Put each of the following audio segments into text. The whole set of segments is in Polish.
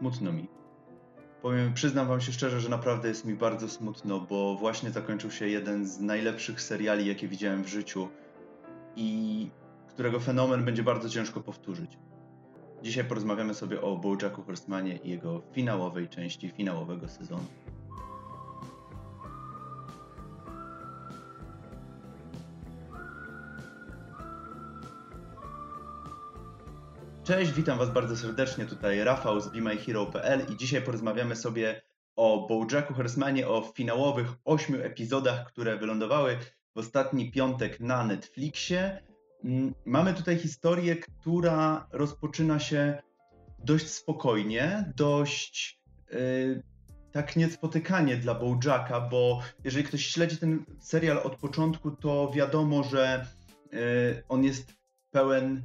smutno mi. Powiem, przyznam wam się szczerze, że naprawdę jest mi bardzo smutno, bo właśnie zakończył się jeden z najlepszych seriali, jakie widziałem w życiu i którego fenomen będzie bardzo ciężko powtórzyć. Dzisiaj porozmawiamy sobie o BoJacku Horsemanie i jego finałowej części finałowego sezonu. Cześć, witam Was bardzo serdecznie. Tutaj Rafał z BeMyHero.pl i dzisiaj porozmawiamy sobie o BoJacku Horsemanie, o finałowych ośmiu epizodach, które wylądowały w ostatni piątek na Netflixie. Mm, mamy tutaj historię, która rozpoczyna się dość spokojnie, dość yy, tak niespotykanie dla Bojacka, bo jeżeli ktoś śledzi ten serial od początku, to wiadomo, że yy, on jest pełen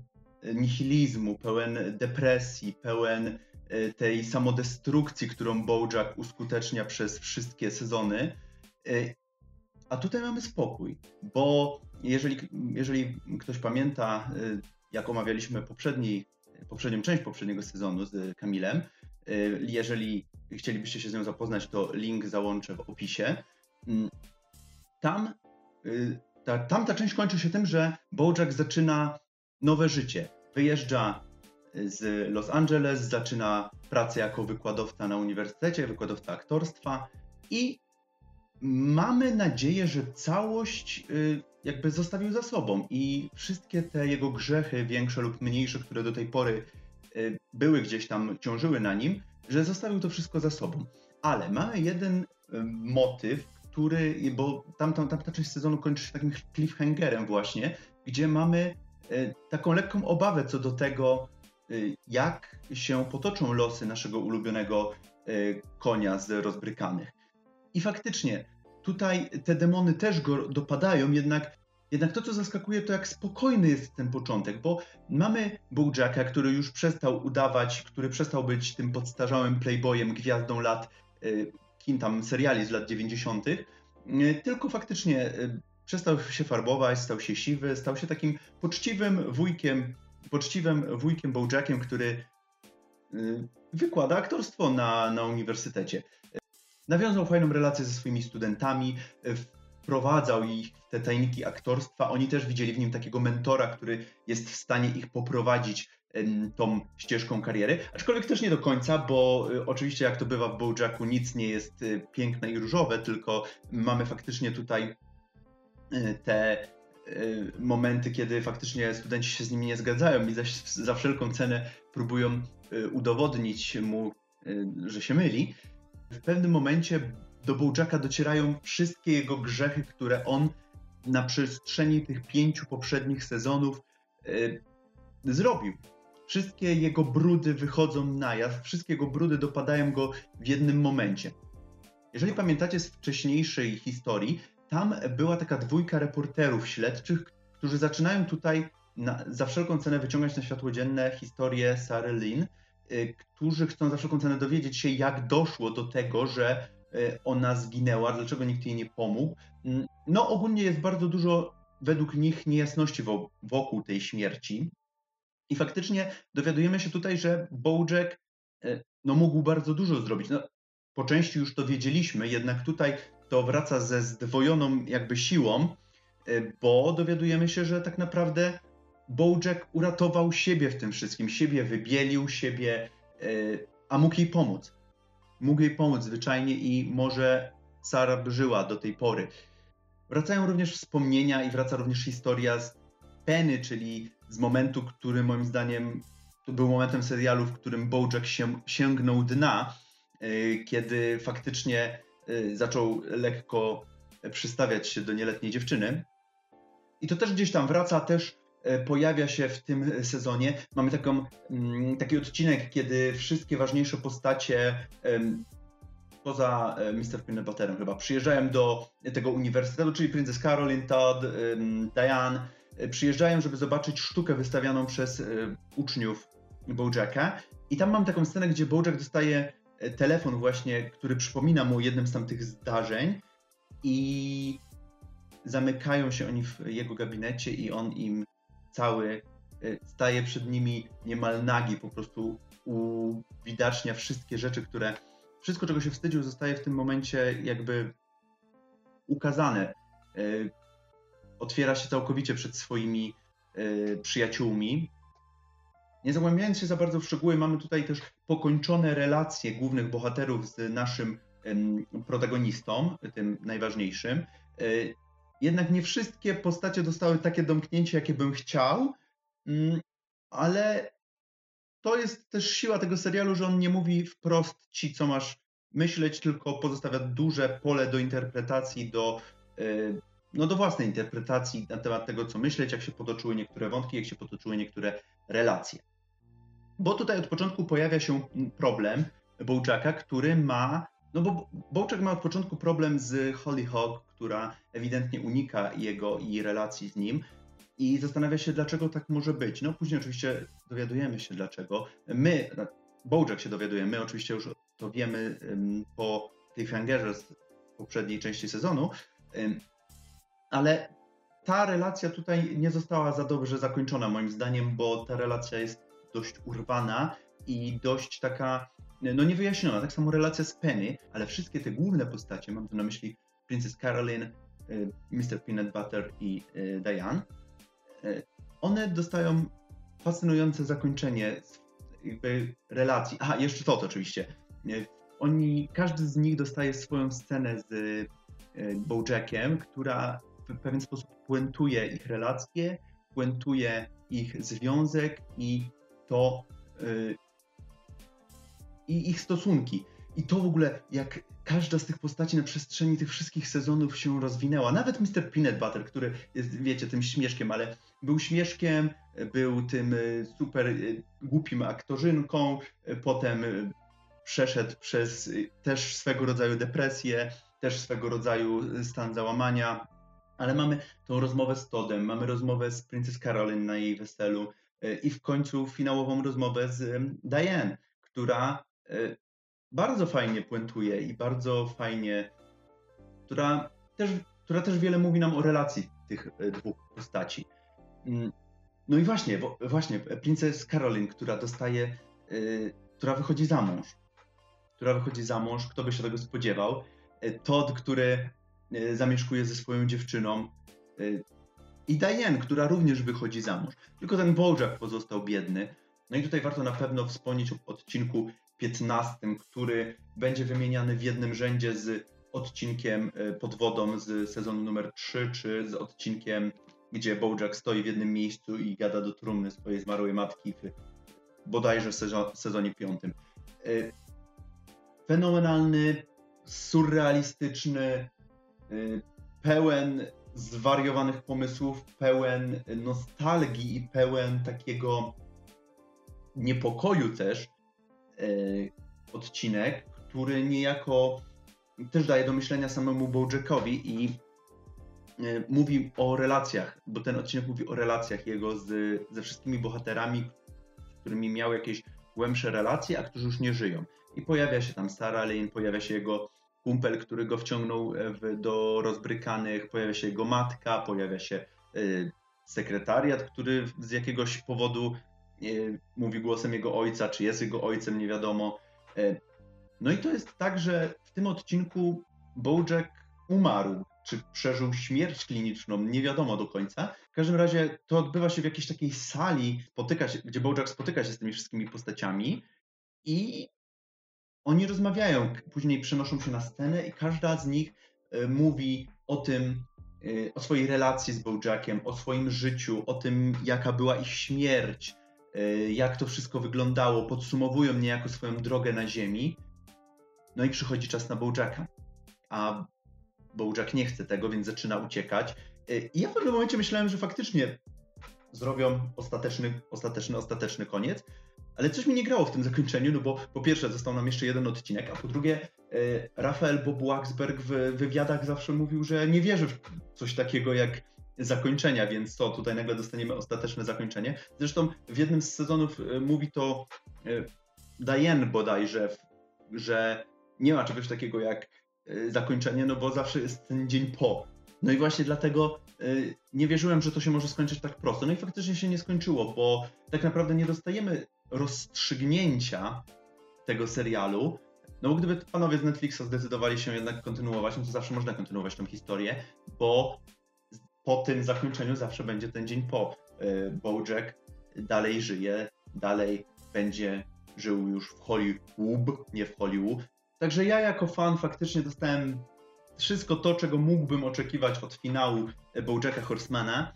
nihilizmu, pełen depresji, pełen yy, tej samodestrukcji, którą Bojack uskutecznia przez wszystkie sezony. Yy, a tutaj mamy spokój, bo jeżeli, jeżeli ktoś pamięta, y, jak omawialiśmy poprzedni, poprzednią część poprzedniego sezonu z Kamilem, jeżeli chcielibyście się z nią zapoznać, to link załączę w opisie. Mm, tam ta, część kończy się tym, że Bojack zaczyna nowe życie. Wyjeżdża z Los Angeles, zaczyna pracę jako wykładowca na uniwersytecie, wykładowca aktorstwa i mamy nadzieję, że całość y, jakby zostawił za sobą i wszystkie te jego grzechy, większe lub mniejsze, które do tej pory y, były gdzieś tam, ciążyły na nim, że zostawił to wszystko za sobą. Ale mamy jeden y, motyw, który, bo tamta, tamta część sezonu kończy się takim cliffhangerem właśnie, gdzie mamy taką lekką obawę co do tego, jak się potoczą losy naszego ulubionego konia z rozbrykanych. I faktycznie, tutaj te demony też go dopadają, jednak, jednak to, co zaskakuje, to jak spokojny jest ten początek, bo mamy Bojacka, który już przestał udawać, który przestał być tym podstarzałym playboyem, gwiazdą lat, kin tam seriali z lat 90., y, tylko faktycznie przestał się farbować, stał się siwy, stał się takim poczciwym wujkiem, poczciwym wujkiem Bojackiem, który wykłada aktorstwo na, na uniwersytecie. Nawiązał fajną relację ze swoimi studentami, e, wprowadzał ich w te tajniki aktorstwa. Oni też widzieli w nim takiego mentora, który jest w stanie ich poprowadzić tą ścieżką kariery. Aczkolwiek też nie do końca, bo e, oczywiście jak to bywa w Bojacku nic nie jest piękne i różowe, tylko mamy faktycznie tutaj te momenty, kiedy faktycznie studenci się z nimi nie zgadzają i za, wszelką cenę próbują udowodnić mu, że się myli w pewnym momencie do Bojacka docierają wszystkie jego grzechy, które on na przestrzeni tych pięciu poprzednich sezonów zrobił. Wszystkie jego brudy wychodzą na jaw, wszystkie jego brudy dopadają go w jednym momencie. Jeżeli pamiętacie z wcześniejszej historii, tam była taka dwójka reporterów śledczych, którzy zaczynają tutaj na, za wszelką cenę wyciągać na światło dzienne historię Sary Lynn, Y, którzy chcą za wszelką cenę dowiedzieć się, jak doszło do tego, że y, ona zginęła, dlaczego nikt jej nie pomógł. Mm, no, ogólnie jest bardzo dużo według nich niejasności wokół tej śmierci. I faktycznie dowiadujemy się tutaj, że Bojack y, no, mógł bardzo dużo zrobić. No, po części już to wiedzieliśmy, jednak tutaj to wraca ze zdwojoną jakby siłą, bo dowiadujemy się, że tak naprawdę Bojack uratował siebie w tym wszystkim, siebie wybielił, siebie, yy, a mógł jej pomóc. Mógł jej pomóc zwyczajnie i może Sara żyła do tej pory. Wracają również wspomnienia i wraca również historia z Penny, czyli z momentu, który moim zdaniem to był momentem serialu, w którym Bojack się, sięgnął dna, yy, kiedy faktycznie zaczął lekko przystawiać się do nieletniej dziewczyny. I to też gdzieś tam wraca, też E, pojawia się w tym sezonie. Mamy taką, mm, taki odcinek, kiedy wszystkie ważniejsze postacie poza e, Mr. Peanut Butterem chyba przyjeżdżają do tego uniwersytetu, czyli Princess Caroline, Todd, Diane, e, przyjeżdżają, żeby zobaczyć sztukę wystawianą przez uczniów Bojacka. I tam mam taką scenę, gdzie Bojack dostaje telefon właśnie, który przypomina mu o jednym z tamtych zdarzeń i zamykają się oni w jego gabinecie i on im cały, y, staje przed nimi niemal nagi, po prostu uwidacznia wszystkie rzeczy, które, wszystko czego się wstydził zostaje w tym momencie jakby ukazane. E, otwiera się całkowicie przed swoimi e, przyjaciółmi. Nie zagłębiając się za bardzo w szczegóły, mamy tutaj też pokończone relacje głównych bohaterów z naszym protagonistą, tym najważniejszym. E, jednak nie wszystkie postacie dostały takie domknięcie, jakie bym chciał, mm, ale to jest też siła tego serialu, że on nie mówi wprost ci, co masz myśleć, tylko pozostawia duże pole do interpretacji, do, e, no do własnej interpretacji na temat tego, co myśleć, jak się potoczyły niektóre wątki, jak się potoczyły niektóre relacje. Bo tutaj od początku pojawia się problem Bojacka, który ma no bo Bołczak ma od początku problem z Hollyhock, która ewidentnie unika jego i relacji z nim i zastanawia się, dlaczego tak może być. No później oczywiście dowiadujemy się dlaczego. My, Bojack się dowiaduje, my oczywiście już to wiemy po cliffhangerze z poprzedniej części sezonu, ale ta relacja tutaj nie została za dobrze zakończona moim zdaniem, bo ta relacja jest dość urwana i dość taka no niewyjaśniona. Tak samo relacja z Penny, ale wszystkie te główne postacie, mam tu na myśli Princess Caroline, y, Mr. Peanut Butter i y, Diane, y, one dostają fascynujące zakończenie jakby relacji. Aha, jeszcze to, to oczywiście. Oni, każdy z nich dostaje swoją scenę z Bojackiem, która w pewien sposób puentuje ich relacje, puentuje ich związek i to, i ich stosunki. I to w ogóle, jak każda z tych postaci na przestrzeni tych wszystkich sezonów się rozwinęła. Nawet Mr. Peanut Butter, który jest, wiecie, tym śmieszkiem, ale był śmieszkiem, był tym e, super e, głupim aktorzynką, e, potem przeszedł przez też swego rodzaju depresję, też swego rodzaju stan załamania. Ale mamy tą rozmowę z Todem, mamy rozmowę z Princess Caroline na jej weselu i w końcu finałową rozmowę z Diane, która E, bardzo fajnie puentuje i bardzo fajnie, która też, która też wiele mówi nam o relacji tych e, dwóch postaci. Mm, no i właśnie, właśnie, Princess Caroline, która dostaje, e, która wychodzi za mąż. Która wychodzi za mąż, kto by się tego spodziewał. Todd, który zamieszkuje ze swoją dziewczyną. I Diane, która również wychodzi za mąż. Tylko ten Bojack pozostał biedny. No i tutaj warto na pewno wspomnieć o odcinku 15, który będzie wymieniany w jednym rzędzie z odcinkiem e, pod wodą z sezonu numer 3, czy z odcinkiem, gdzie Bojack stoi w jednym miejscu i gada do trumny swojej zmarłej matki w bodajże sezonie 5. E, fenomenalny, surrealistyczny, e, pełen zwariowanych pomysłów, pełen nostalgii i pełen takiego niepokoju też, E, odcinek, który niejako też daje do myślenia samemu Bojackowi i e, mówi o relacjach, bo ten odcinek mówi o relacjach jego z, ze wszystkimi bohaterami, z którymi miał jakieś głębsze relacje, a którzy już nie żyją. I pojawia się tam Sarah Lane, pojawia się jego kumpel, który go wciągnął w, do rozbrykanych, pojawia się jego matka, pojawia się y, sekretariat, który z jakiegoś powodu mówi głosem jego ojca, czy jest jego ojcem, nie wiadomo. E, no i to jest tak, że w tym odcinku Bojack umarł, czy przeżył śmierć kliniczną, nie wiadomo do końca. W każdym razie to odbywa się w jakiejś takiej sali, spotyka się, gdzie Bojack spotyka się z tymi wszystkimi postaciami i oni rozmawiają, później przenoszą się na scenę i każda z nich e, mówi o tym, e, o swojej relacji z Bojackiem, o swoim życiu, o tym, jaka była ich śmierć, E, jak to wszystko wyglądało, podsumowują niejako swoją drogę na Ziemi. No i przychodzi czas na Bojacka. A Bojack nie chce tego, więc zaczyna uciekać. I ja w pewnym momencie myślałem, że faktycznie zrobią ostateczny, ostateczny, ostateczny koniec. Ale coś mi nie grało w tym zakończeniu, no bo po pierwsze został nam jeszcze jeden odcinek, a po drugie e, Rafael Bob w wywiadach zawsze mówił, że nie wierzy w coś takiego jak zakończenia, więc to tutaj nagle dostaniemy ostateczne zakończenie. Zresztą w jednym z sezonów e, mówi to e, Diane bodajże, że nie ma czegoś takiego jak zakończenie, no bo zawsze jest ten dzień po. No i właśnie dlatego nie wierzyłem, że to się może skończyć tak prosto. No i faktycznie się nie skończyło, bo tak naprawdę nie dostajemy rozstrzygnięcia tego serialu. No bo gdyby panowie z Netflixa zdecydowali się jednak kontynuować, no to zawsze można kontynuować tą historię, bo po tym zakończeniu zawsze będzie ten dzień po. E, Bojack dalej żyje, dalej będzie żył już w Hollywood, nie w Hollywood. Także ja jako fan faktycznie dostałem wszystko to, czego mógłbym oczekiwać od finału Bojacka Horsemana.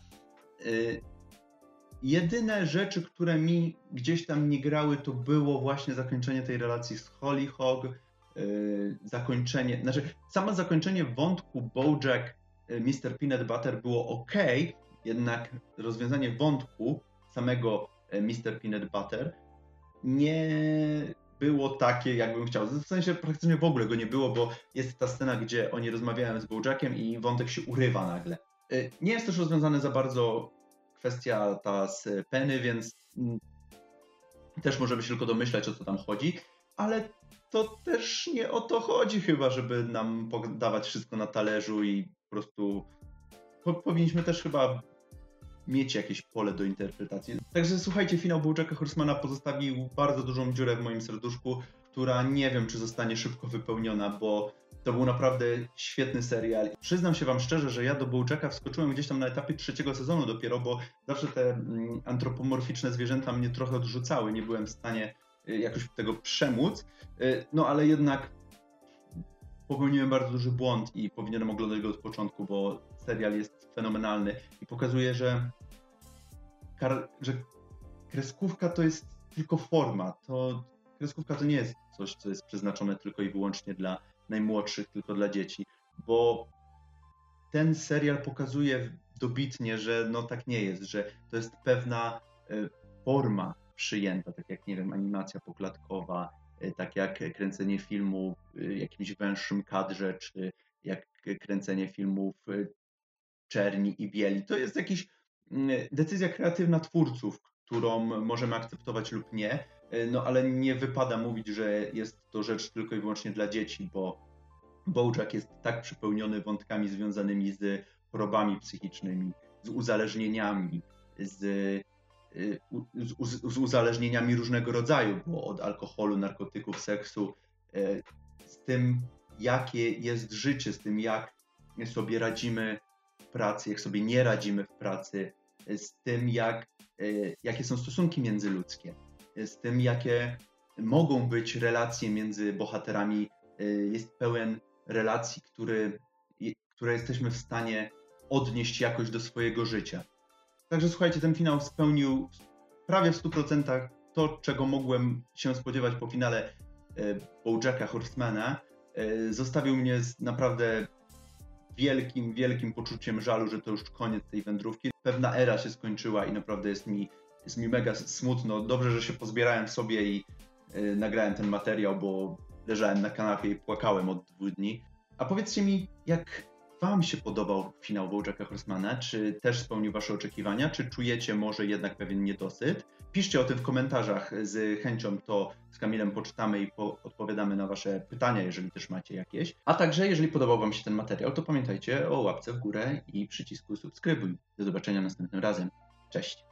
Jedyne rzeczy, które mi gdzieś tam nie grały, to było właśnie zakończenie tej relacji z Hollyhock, e, zakończenie, znaczy samo zakończenie wątku Bojack Mr. Peanut Butter było ok, jednak rozwiązanie wątku samego e, Mr. Peanut Butter nie było takie, jakbym chciał. W sensie praktycznie w ogóle go nie było, bo jest ta scena, gdzie oni rozmawiają z Bojackiem i wątek się urywa nagle. E, nie jest też rozwiązane za bardzo kwestia ta z Penny, więc mm, też możemy się tylko domyślać, o co tam chodzi, ale to też nie o to chodzi chyba, żeby nam podawać wszystko na talerzu i po prostu po, powinniśmy też chyba mieć jakieś pole do interpretacji. Także słuchajcie, finał Bojacka Horsemana pozostawił bardzo dużą dziurę w moim serduszku, która nie wiem, czy zostanie szybko wypełniona, bo to był naprawdę świetny serial. Przyznam się wam szczerze, że ja do Bojacka wskoczyłem gdzieś tam na etapie trzeciego sezonu dopiero, bo zawsze te mm, antropomorficzne zwierzęta mnie trochę odrzucały. Nie byłem w stanie y, jakoś tego przemóc. Y, no ale jednak popełniłem bardzo duży błąd i powinienem oglądać go od początku, bo serial jest fenomenalny i pokazuje, że, że kreskówka to jest tylko forma. To kreskówka to nie jest coś, co jest przeznaczone tylko i wyłącznie dla najmłodszych, tylko dla dzieci, bo ten serial pokazuje dobitnie, że no tak nie jest, że to jest pewna e, forma przyjęta, tak jak nie wiem, animacja poklatkowa, e, tak jak kręcenie filmu w jakimś węższym kadrze, czy jak kręcenie filmów czerni i bieli. To jest jakaś mm, decyzja kreatywna twórców, którą możemy akceptować lub nie, e, no ale nie wypada mówić, że jest to rzecz tylko i wyłącznie dla dzieci, bo Bojack jest tak przypełniony wątkami związanymi z chorobami psychicznymi, z uzależnieniami, z, e, z, z uzależnieniami różnego rodzaju, bo od alkoholu, narkotyków, seksu, e, z tym, jakie jest życie, z tym, jak sobie radzimy pracy, jak sobie nie radzimy w pracy, z tym, jak, e, jakie są stosunki międzyludzkie, z tym, jakie mogą być relacje między bohaterami. E, jest pełen relacji, który, które jesteśmy w stanie odnieść jakoś do swojego życia. Także słuchajcie, ten finał spełnił prawie w 100% to, czego mogłem się spodziewać po finale e, Bojacka Horsemana. Zostawił mnie z naprawdę wielkim, wielkim poczuciem żalu, że to już koniec tej wędrówki. Pewna era się skończyła i naprawdę jest mi, jest mi mega smutno. Dobrze, że się pozbierałem sobie i yy, nagrałem ten materiał, bo leżałem na kanapie i płakałem od dwóch dni. A powiedzcie mi, jak Wam się podobał finał Bojacka Horsemana? Czy też spełnił Wasze oczekiwania? Czy czujecie może jednak pewien niedosyt? Piszcie o tym w komentarzach. Z chęcią to z Kamilem poczytamy i po odpowiadamy na Wasze pytania, jeżeli też macie jakieś. A także, jeżeli podobał Wam się ten materiał, to pamiętajcie o łapce w górę i przycisku subskrybuj. Do zobaczenia następnym razem. Cześć!